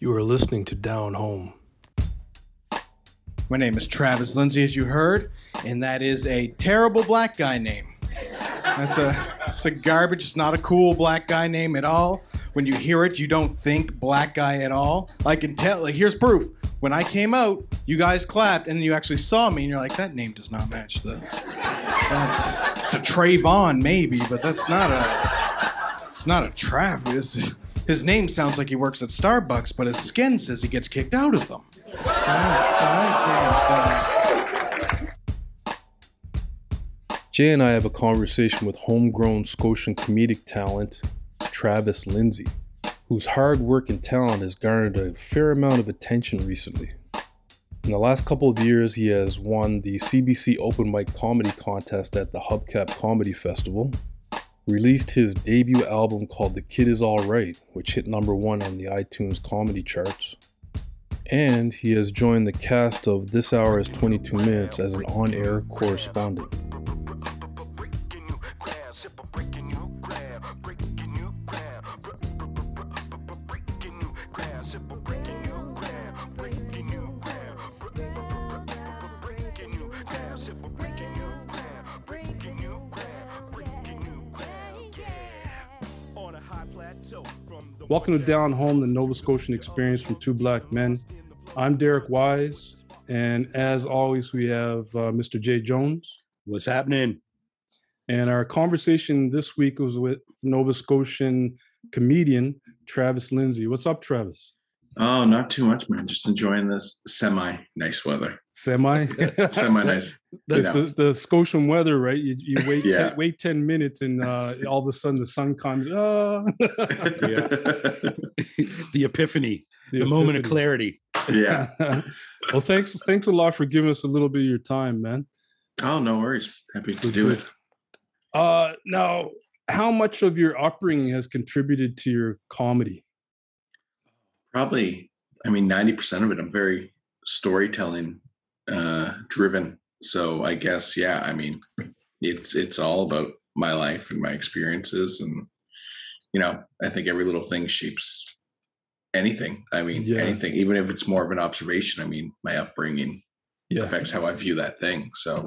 You are listening to Down Home. My name is Travis Lindsay, as you heard, and that is a terrible black guy name. That's a it's a garbage. It's not a cool black guy name at all. When you hear it, you don't think black guy at all. I can tell. Like, here's proof. When I came out, you guys clapped, and you actually saw me, and you're like, that name does not match the. That's it's a Trayvon maybe, but that's not a. It's not a Travis. His name sounds like he works at Starbucks, but his skin says he gets kicked out of them. Jay and I have a conversation with homegrown Scotian comedic talent, Travis Lindsay, whose hard work and talent has garnered a fair amount of attention recently. In the last couple of years, he has won the CBC Open Mic Comedy Contest at the Hubcap Comedy Festival, released his debut album called The Kid Is Alright, which hit number one on the iTunes comedy charts, and he has joined the cast of This Hour is 22 Minutes as an on air correspondent. Welcome to Down Home, the Nova Scotian experience from two black men. I'm Derek Wise, and as always, we have uh, Mr. Jay Jones. What's happening? And our conversation this week was with Nova Scotian comedian Travis Lindsay. What's up, Travis? Oh, not too much, man. Just enjoying this semi nice weather. Semi, semi nice. That's the, the Scotian weather, right? You, you wait Yeah. ten, wait ten minutes, and uh, all of a sudden the sun comes. Ah. the epiphany, the, moment of clarity. yeah. well, thanks thanks a lot for giving us a little bit of your time, man. Oh, no worries. Happy to do it. Uh, now, how much of your upbringing has contributed to your comedy? Probably, I mean, 90% of it, I'm very storytelling uh, driven. So I guess, yeah, I mean, it's it's all about my life and my experiences. And, you know, I think every little thing shapes anything. I mean, Yeah. anything, even if it's more of an observation. I mean, my upbringing Yeah. affects how I view that thing. So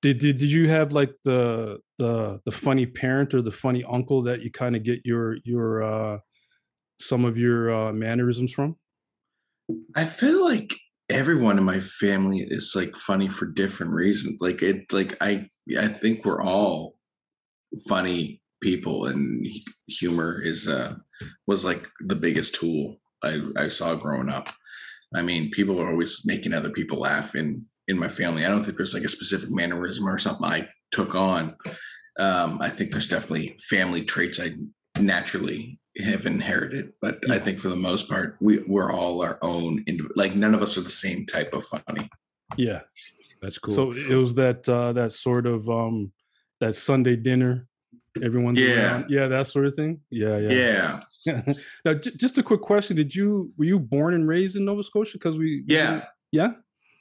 Did, did did you have like the the the funny parent or the funny uncle that you kind of get your your uh some of your uh mannerisms from? I feel like everyone in my family is like funny for different reasons. Like it, like I, I think we're all funny people, and humor is uh was like the biggest tool I I saw growing up. I mean, people are always making other people laugh in in my family. I don't think there's like a specific mannerism or something I took on. Um, I think there's definitely family traits I naturally have inherited, but I think for the most part, we we're all our own. Like none of us are the same type of funny. Yeah. That's cool. So it was that uh that sort of um that Sunday dinner. everyone. Yeah. around. Yeah, that sort of thing. Yeah, yeah. Yeah, now, j- just a quick question: Did you were you born and raised in Nova Scotia? Because we, we yeah, didn't- yeah.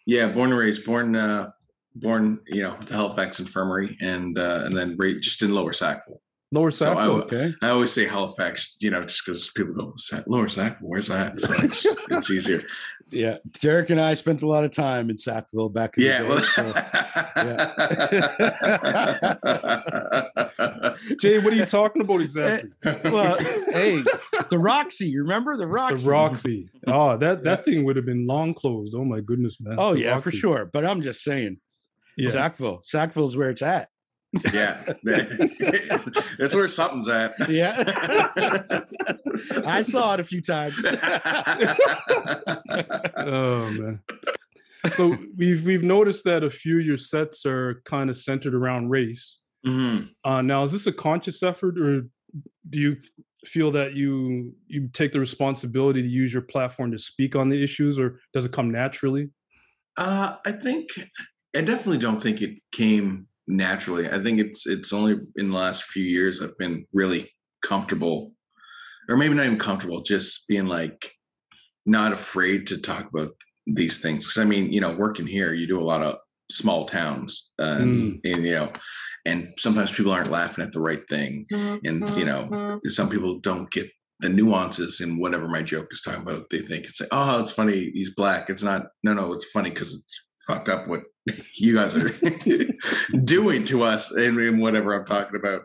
yeah. Born and raised, born, uh, born, you know, the Halifax Infirmary, and uh, and then ra- just in Lower Sackville. Lower So Sackville. I, okay. I always say Halifax, you know, just because people go Lower Sackville, where's that? So it's, it's easier. yeah, Derek and I spent a lot of time in Sackville back in Yeah. the day. Well, Jay, what are you talking about exactly? Eh, well, hey, the Roxy, you remember the Roxy? The Roxy. Oh, that that thing would have been long closed. Oh my goodness, man. Oh The yeah, for sure. But I'm just saying, Yeah. Sackville, Sackville's where it's at. Yeah, that's where something's at. Yeah, I saw it a few times. Oh man. So we've we've noticed that a few of your sets are kind of centered around race. Mhm. Uh, now, is this a conscious effort, or do you feel that you you take the responsibility to use your platform to speak on the issues, or does it come naturally? Uh, I think I definitely don't think it came naturally. I think it's it's only in the last few years I've been really comfortable, or maybe not even comfortable, just being like not afraid to talk about these things. Because I mean, you know, working here, you do a lot of small towns, uh, and, and you know, and sometimes people aren't laughing at the right thing, mm-hmm, and you know, mm-hmm. some people don't get the nuances in whatever my joke is talking about. They think it's like, oh, it's funny. He's black. It's not. No, no, it's funny because it's fucked up what you guys are doing to us and, whatever I'm talking about.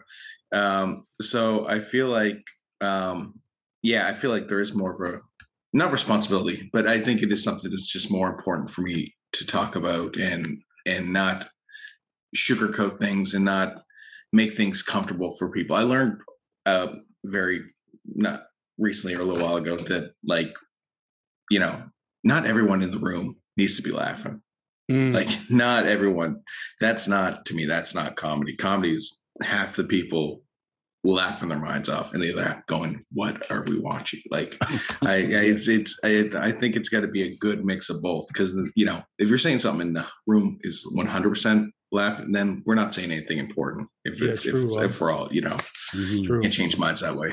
Um, so I feel like, um, yeah, I feel like there is more of a not responsibility, but I think it is something that's just more important for me to talk about and and not sugarcoat things and not make things comfortable for people. I learned uh, very not recently or a little while ago that like you know not everyone in the room needs to be laughing. Mm. Like not everyone. That's not to me. That's not comedy. Comedy is half the people laughing their minds off and they laugh going what are we watching like i, I it's it's I, I think it's got to be a good mix of both because you know if you're saying something in the room is 100% laughing then we're not saying anything important if, Yeah, if, true, if, uh, if we're all you know Mhm. Can't change minds that way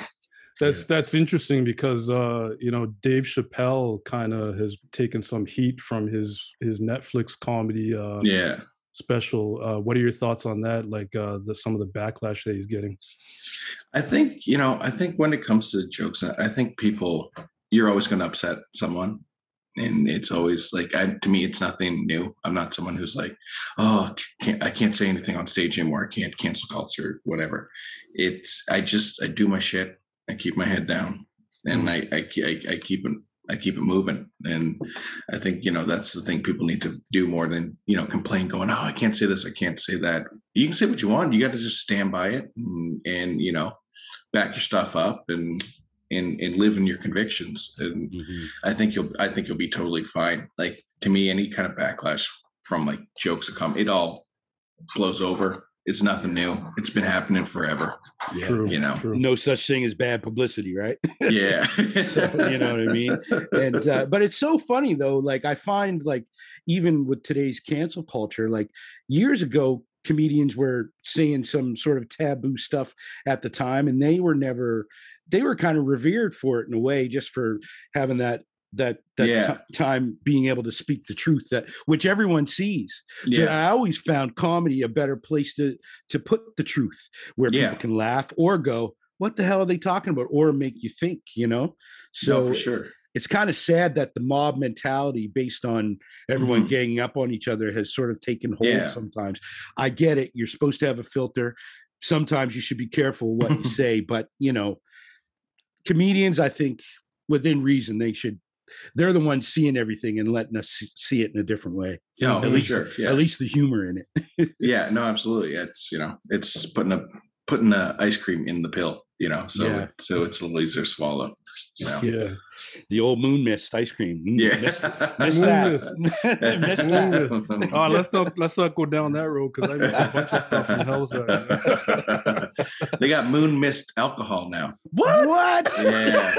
That's that's interesting because uh, you know Dave Chappelle kind of has taken some heat from his his Netflix comedy uh, yeah special. Uh, what are your thoughts on that? Like uh, the some of the backlash that he's getting. I think you know. I think when it comes to jokes, I think people you're always going to upset someone, and it's always like I, to me, it's nothing new. I'm not someone who's like, oh, can't, I can't say anything on stage anymore. I can't cancel culture, whatever. It's I just I do my shit. I keep my head down, and I I, I I keep it. I keep it moving, and I think you know that's the thing people need to do more than you know complain, going, "Oh, I can't say this, I can't say that." You can say what you want. You got to just stand by it, and, and you know, back your stuff up and and and live in your convictions and Mhm. i think you'll i think you'll be totally fine like to me any kind of backlash from like jokes that come it all blows over it's nothing new it's been happening forever Yeah. True. you know. True. No such thing as bad publicity, right? yeah So, you know what I mean? and uh, but it's so funny though like i find like even with today's cancel culture like years ago comedians were saying some sort of taboo stuff at the time and they were never they were kind of revered for it in a way just for having that that that Yeah. ti- time being able to speak the truth that which everyone sees so yeah i always found comedy a better place to to put the truth where Yeah. people can laugh or go what the hell are they talking about or make you think you know so no, for sure it's kind of sad that the mob mentality based on everyone Mhm. ganging up on each other has sort of taken hold Yeah. sometimes. I get it. You're supposed to have a filter. Sometimes you should be careful what you say, but you know, comedians, I think within reason, they should they're the ones seeing everything and letting us see- see it in a different way. no at least sure yeah at least the humor in it. yeah no absolutely it's you know it's putting a putting the ice cream in the pill you know so Yeah. so it's a little easier swallow you know Yeah. The old moon mist ice cream. Mm, yeah miss, miss Moon that. mist. miss Moon that. mist. Oh, let's not let's not go down that road because I missed a bunch of stuff from Hell's they got moon mist alcohol now. What? What? Yeah,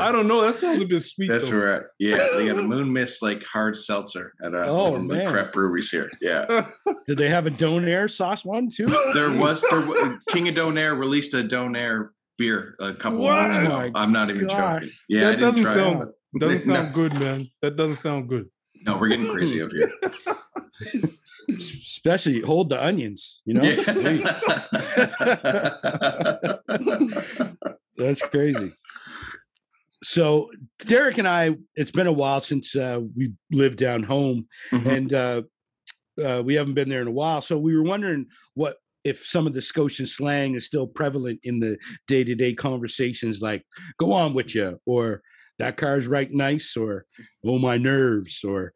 I don't know. That sounds a bit sweet. that's though. right. Yeah, they got a moon mist like hard seltzer at uh, Oh, one of the craft breweries here. Yeah, Did they have a Donair sauce one too? there was there, wa- King of Donair released a Donair beer a couple of months ago. My I'm not even gosh. joking. Yeah, That I didn't doesn't try sound- it. Doesn't sound no, good, man. That doesn't sound good. no, we're getting crazy up here. Especially hold the onions, you know? That's crazy. So Derek and I, it's been a while since uh, we lived down home, Mhm. and uh, uh, we haven't been there in a while. So we were wondering what if some of the Scotian slang is still prevalent in the day to day conversations, like "go on with you" or "that car's right nice" or "oh my nerves" or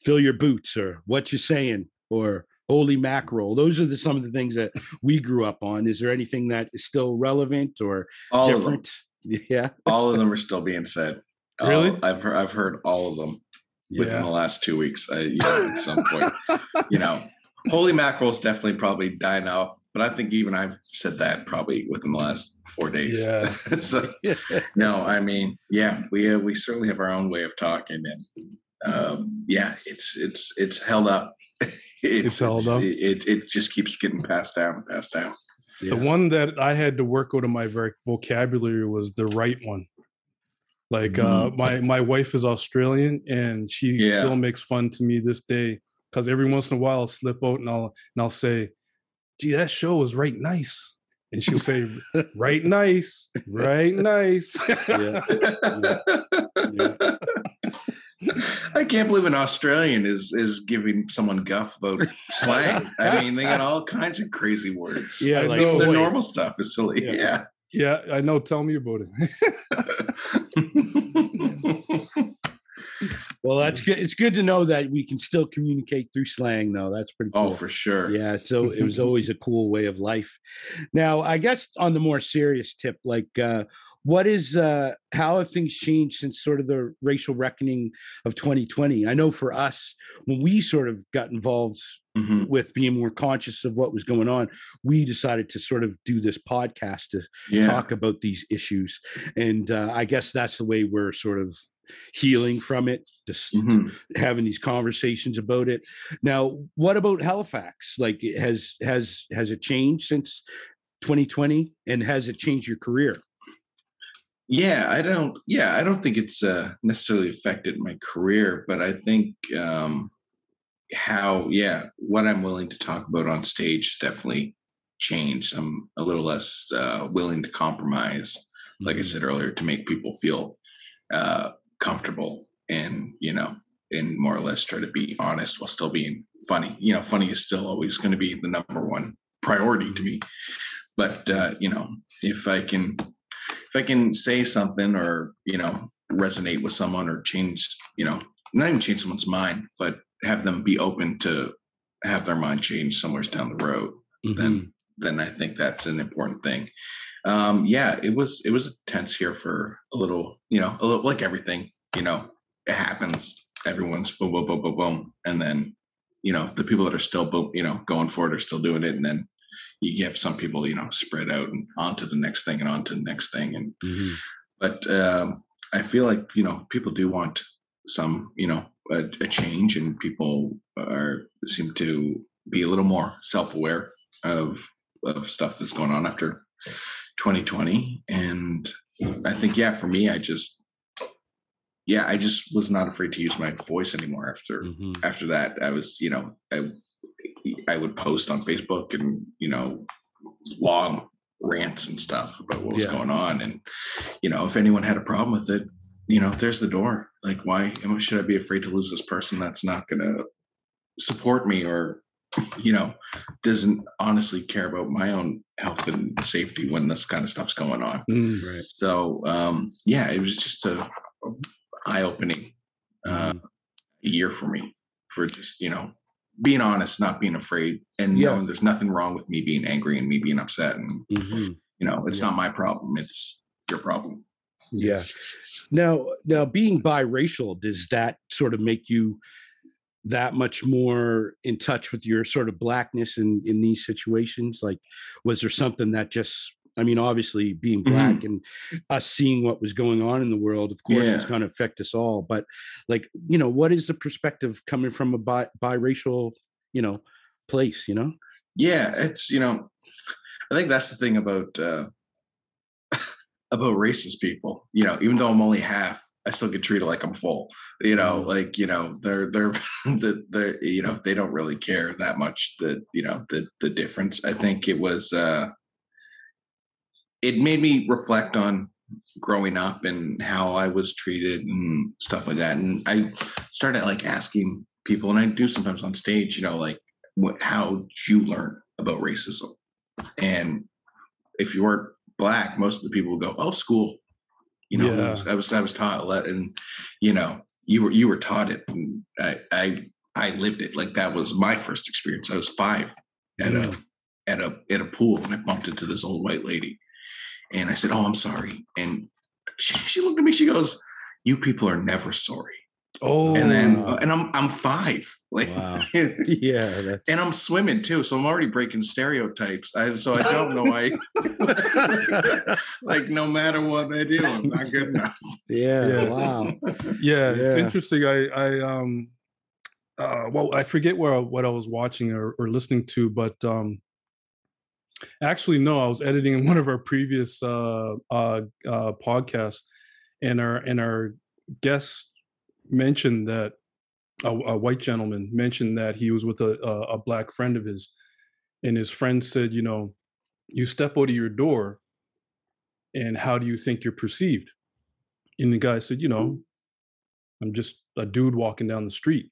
"fill your boots" or "what you saying" or "holy mackerel." Those are the, some of the things that we grew up on. Is there anything that is still relevant or all different? Yeah. All of them are still being said. Really? All- I've heard, I've heard all of them within the last two weeks. I, you know, at some point, you know, holy mackerel is definitely probably dying off, but I think even I've said that probably within the last four days. Yeah. so no, I mean, yeah, we uh, we certainly have our own way of talking, and um, yeah, it's it's it's held up. it's, held up. It, it it just keeps getting passed down, passed down. The one that I had to work out of my voc- vocabulary was the right one. Like uh, my my wife is Australian, and she Yeah. still makes fun to me this day because every once in a while I'll slip out and I'll and I'll say, "Gee, that show was right nice." and she'll say, "Right, nice, right, nice." Yeah. Yeah. I can't believe an Australian is is giving someone guff about slang. I mean, they got all kinds of crazy words. Yeah, like the oh, normal stuff is silly. Yeah. Yeah. yeah, I know. Tell me about it. Well, that's good. It's good to know that we can still communicate through slang, though. That's pretty cool. oh, for sure. Yeah, so it was always a cool way of life. Now, I guess on the more serious tip, like uh what is uh how have things changed since sort of the racial reckoning of 2020? I know for us, when we sort of got involved Mhm. with being more conscious of what was going on, we decided to sort of do this podcast to Yeah. talk about these issues. And uh, I guess that's the way we're sort of healing from it, just Mhm. having these conversations about it. Now, what about Halifax? Like, has has has it changed since 2020, and has it changed your career? Yeah, I don't. Yeah, I don't think it's uh, necessarily affected my career, but I think um, how, yeah, what I'm willing to talk about on stage definitely changed. I'm a little less uh, willing to compromise, like I said earlier, to make people feel uh, comfortable and you know, and more or less try to be honest while still being funny. You know, funny is still always going to be the number one priority to me. But uh, you know, if I can if I can say something or you know resonate with someone or change, you know, not even change someone's mind, but have them be open to have their mind change somewhere down the road, Mhm. then then I think that's an important thing. Um, yeah, it was it was tense here for a little, you know, a little, like everything, you know, it happens. Everyone's boom, boom, boom, boom, boom, and then you know the people that are still boom, you know, going for it are still doing it, and then you have some people, you know, spread out and on to the next thing and on to the next thing, and Mhm. but um, I feel like you know people do want some you know a, a change, and people are seem to be a little more self aware of of stuff that's going on after 2020, and I think yeah, for me, I just yeah, I just was not afraid to use my voice anymore after Mhm. after that. I was you know I I would post on Facebook and you know long rants and stuff about what was Yeah. going on and you know if anyone had a problem with it you know there's the door like why should i be afraid to lose this person that's not going to support me or you know doesn't honestly care about my own health and safety when this kind of stuff's going on Mm. Right. so um yeah it was just a eye-opening uh Mhm. year for me for just you know being honest not being afraid and Yeah. knowing there's nothing wrong with me being angry and me being upset and Mhm. you know it's Yeah. not my problem it's your problem Yeah. Now, now being biracial, does that sort of make you that much more in touch with your sort of blackness in in these situations? Like, was there something that just I mean, obviously being black and us seeing what was going on in the world, of course, it's going to affect us all. But like, you know, what is the perspective coming from a bi- biracial, you know, place? You know? yeah it's you know i think that's the thing about uh about racist people you know even though i'm only half i still get treated like i'm full you know Mm. like you know they're they're the they're you know they don't really care that much the you know the the difference. I think it was uh it made me reflect on growing up and how i was treated and stuff like that. And i started like asking people and i do sometimes on stage you know like what how you learn about racism? And if you weren't black most of the people would go oh school you know Yeah. i was i was taught and you know you were you were taught it. And i i i lived it. Like that was my first experience. I was five at Yeah. a at a at a pool and i bumped into this old white lady. And i said oh i'm sorry. And she, she looked at me. She goes you people are never sorry Oh, and then wow. and i'm i'm five like Wow. Yeah. That's, and I'm swimming too, so I'm already breaking stereotypes. I, so I don't know why. like no matter what I do, I'm not good enough. yeah, Yeah. Wow. yeah, it's interesting. I, I, um, uh, well, I forget where what I was watching or, or listening to, but um, actually, no, I was editing one of our previous uh, uh, uh, podcasts, and our and our guest mentioned that a, a white gentleman mentioned that he was with a, a black friend of his, and his friend said, you know, you step out of your door and how do you think you're perceived? And the guy said, you know, mm. I'm just a dude walking down the street.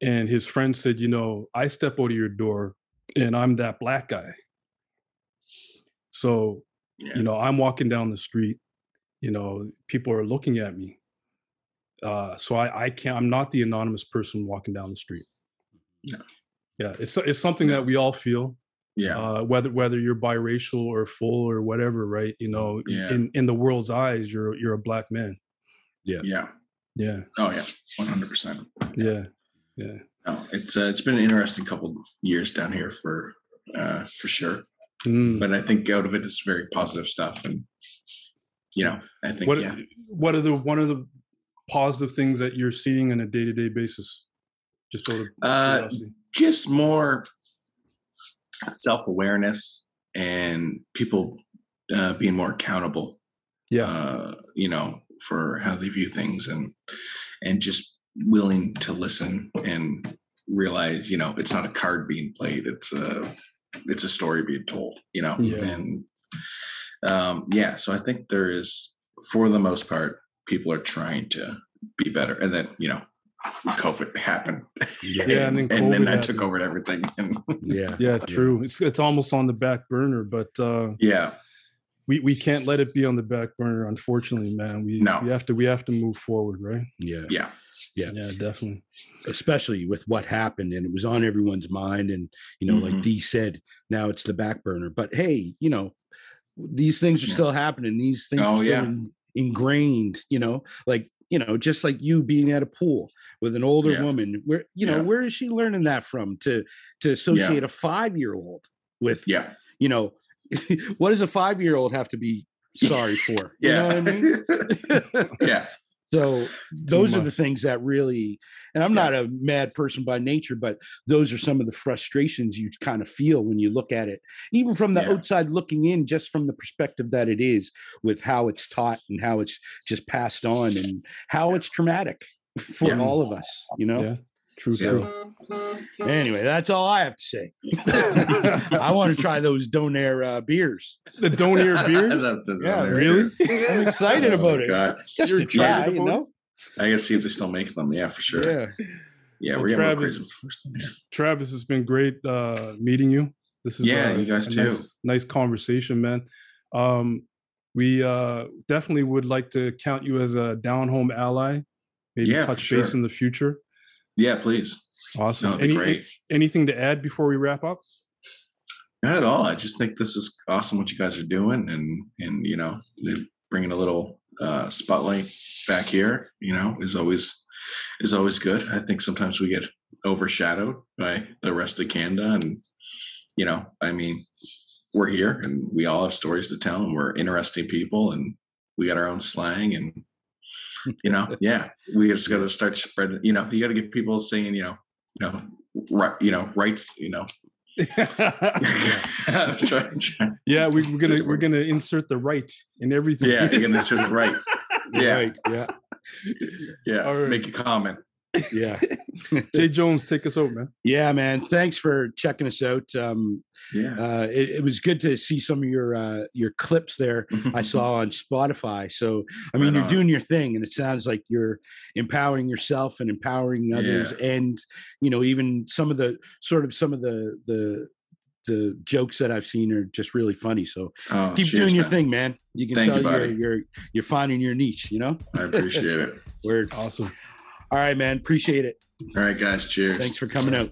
And his friend said, you know, I step out of your door and I'm that black guy. So, Yeah. you know, I'm walking down the street, you know, people are looking at me. Uh, so I, I can't, I'm not the anonymous person walking down the street. No. Yeah. It's, it's something that we all feel yeah. uh, whether whether you're biracial or full or whatever, right? You know, Yeah. in in the world's eyes, you're you're a black man. yeah. Yeah, Yeah. Oh yeah. One hundred percent. yeah, yeah. No, it's uh, it's been an interesting couple years down here for uh, for sure. Mm. But I think out of it is very positive stuff, and you know, I think What yeah, what are the one of the positive things that you're seeing on a day to day basis? Just sort of Uh, just more self awareness and people uh, being more accountable. yeah, uh, you know, for how they view things and and just willing to listen and realize, you know, it's not a card being played; it's a it's a story being told. You know, Yeah. and um, yeah. So I think there is, for the most part, people are trying to be better, and then you know. COVID happened, Yeah, and then and then COVID that took over everything. And Yeah. yeah. True. It's it's almost on the back burner, but uh, yeah, we we can't let it be on the back burner. Unfortunately, man. We No. we have to we have to move forward, right? Yeah. yeah, Yeah. Yeah, definitely. Especially with what happened and it was on everyone's mind. And, you know, like Mhm. Dee said, now it's the back burner. But hey, you know, these things are Yeah. still happening. These things Oh, are still yeah. in- ingrained, you know, like, you know, just like you being at a pool with an older Yeah. woman, where, you know, Yeah. where is she learning that from to, to associate a five year old with, yeah, you know, what does a five year old have to be sorry for? You know yeah, what I mean? yeah, So those are the things that really, and I'm Yeah. not a mad person by nature, but those are some of the frustrations you kind of feel when you look at it, even from the Yeah. outside looking in, just from the perspective that it is with how it's taught and how it's just passed on and how it's traumatic for all of us, you know? Yeah. True. True. Anyway, that's all I have to say. I want to try those Donair uh, beers. The Donair beers. That- that- Yeah, that- really? I'm excited Oh, about it. God. Just You're to try, you know? I gotta see if they still make them. Yeah, for sure. Yeah, Yeah. Well, we're getting a little Travis- crazy with the first one here. Travis, it's been great uh, meeting you. This is Yeah, uh, you guys too. Nice, nice conversation, man. Um, we uh, definitely would like to count you as a down home ally. Maybe Yeah, touch base sure. in the future. Yeah, please. Awesome. Any, great. anything to add before we wrap up? Not at all. I just think this is awesome what you guys are doing, and and you know, bringing a little uh, spotlight back here. You know, is always is always good. I think sometimes we get overshadowed by the rest of Canada, and you know, I mean, we're here, and we all have stories to tell, and we're interesting people, and we got our own slang, and you know, yeah, we just got to start spreading. You know, you got to get people saying, you know, you know, right, you know, rights, you know. Yeah, we, we're gonna we're gonna insert the right in everything. yeah, you're gonna insert it right. Yeah, Right. Yeah. yeah. Right. Make a comment. Yeah. Jay Jones, take us out, man. Yeah, man. Thanks for checking us out. Um, Yeah. uh, it, it was good to see some of your uh, your clips there. I saw on Spotify. So I mean, Right you're on. doing your thing, and it sounds like you're empowering yourself and empowering others, and you know, even some of the sort of some of the the the jokes that I've seen are just really funny. So Oh, keep cheers, doing your man. thing, man. You can Thank tell you, you're, you're you're finding your niche. You know, I appreciate it. word. Awesome. All right, man. Appreciate it. All right, guys. Cheers. Thanks for coming out.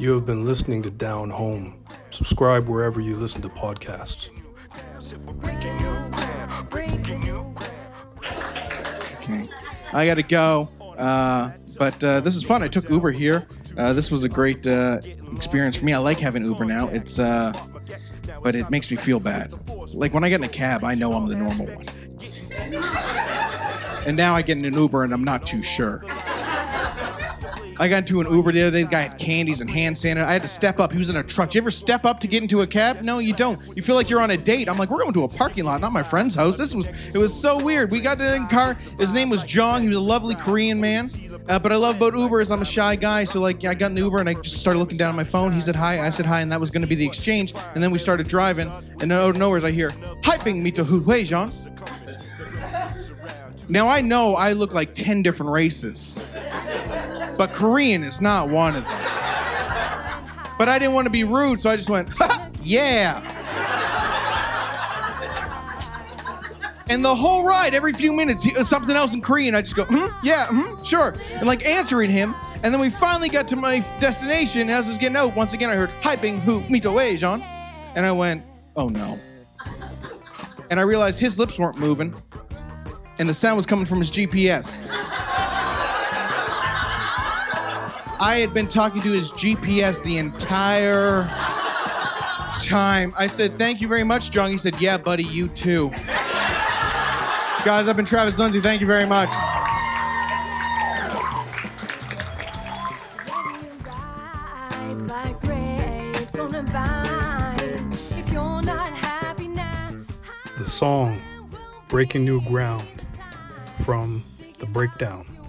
You have been listening to Down Home. Subscribe wherever you listen to podcasts. new ground, sip of breaking new ground, breaking new ground. Okay. I got to go. Uh, but uh, this is fun. I took Uber here. Uh, this was a great uh, experience for me. I like having Uber now. It's, uh, but it makes me feel bad. Like when I get in a cab, I know I'm the normal one. And now I get in an Uber and I'm not too sure. I got into an Uber the other day. The guy had candies and hand sanitizer. I had to step up. He was in a truck. Do you ever step up to get into a cab? No, you don't. You feel like you're on a date. I'm like, we're going to a parking lot, not my friend's house. This was it was so weird. We got in the car. His name was John. He was a lovely Korean man. Uh, but I love about Uber is I'm a shy guy, so like I got the Uber and I just started looking down at my phone. He said hi, I said hi, and that was going to be the exchange. And then we started driving, and out of nowhere I hear hyping me to Hu Hui Jean. Now I know I look like ten different races, but Korean is not one of them. But I didn't want to be rude, so I just went, yeah. And the whole ride, every few minutes, he- something else in Korean. I just go, hmm, yeah, hmm, sure, and like answering him. And then we finally got to my destination. And as I was getting out, once again I heard hyping who mito way, Jean, and I went, oh no. And I realized his lips weren't moving, and the sound was coming from his GPS. I had been talking to his GPS the entire time. I said, thank you very much, John. He said, yeah, buddy, you too. Guys, I've been Travis Lindsay. Thank you very much. The song Breaking New Ground from The Breakdown.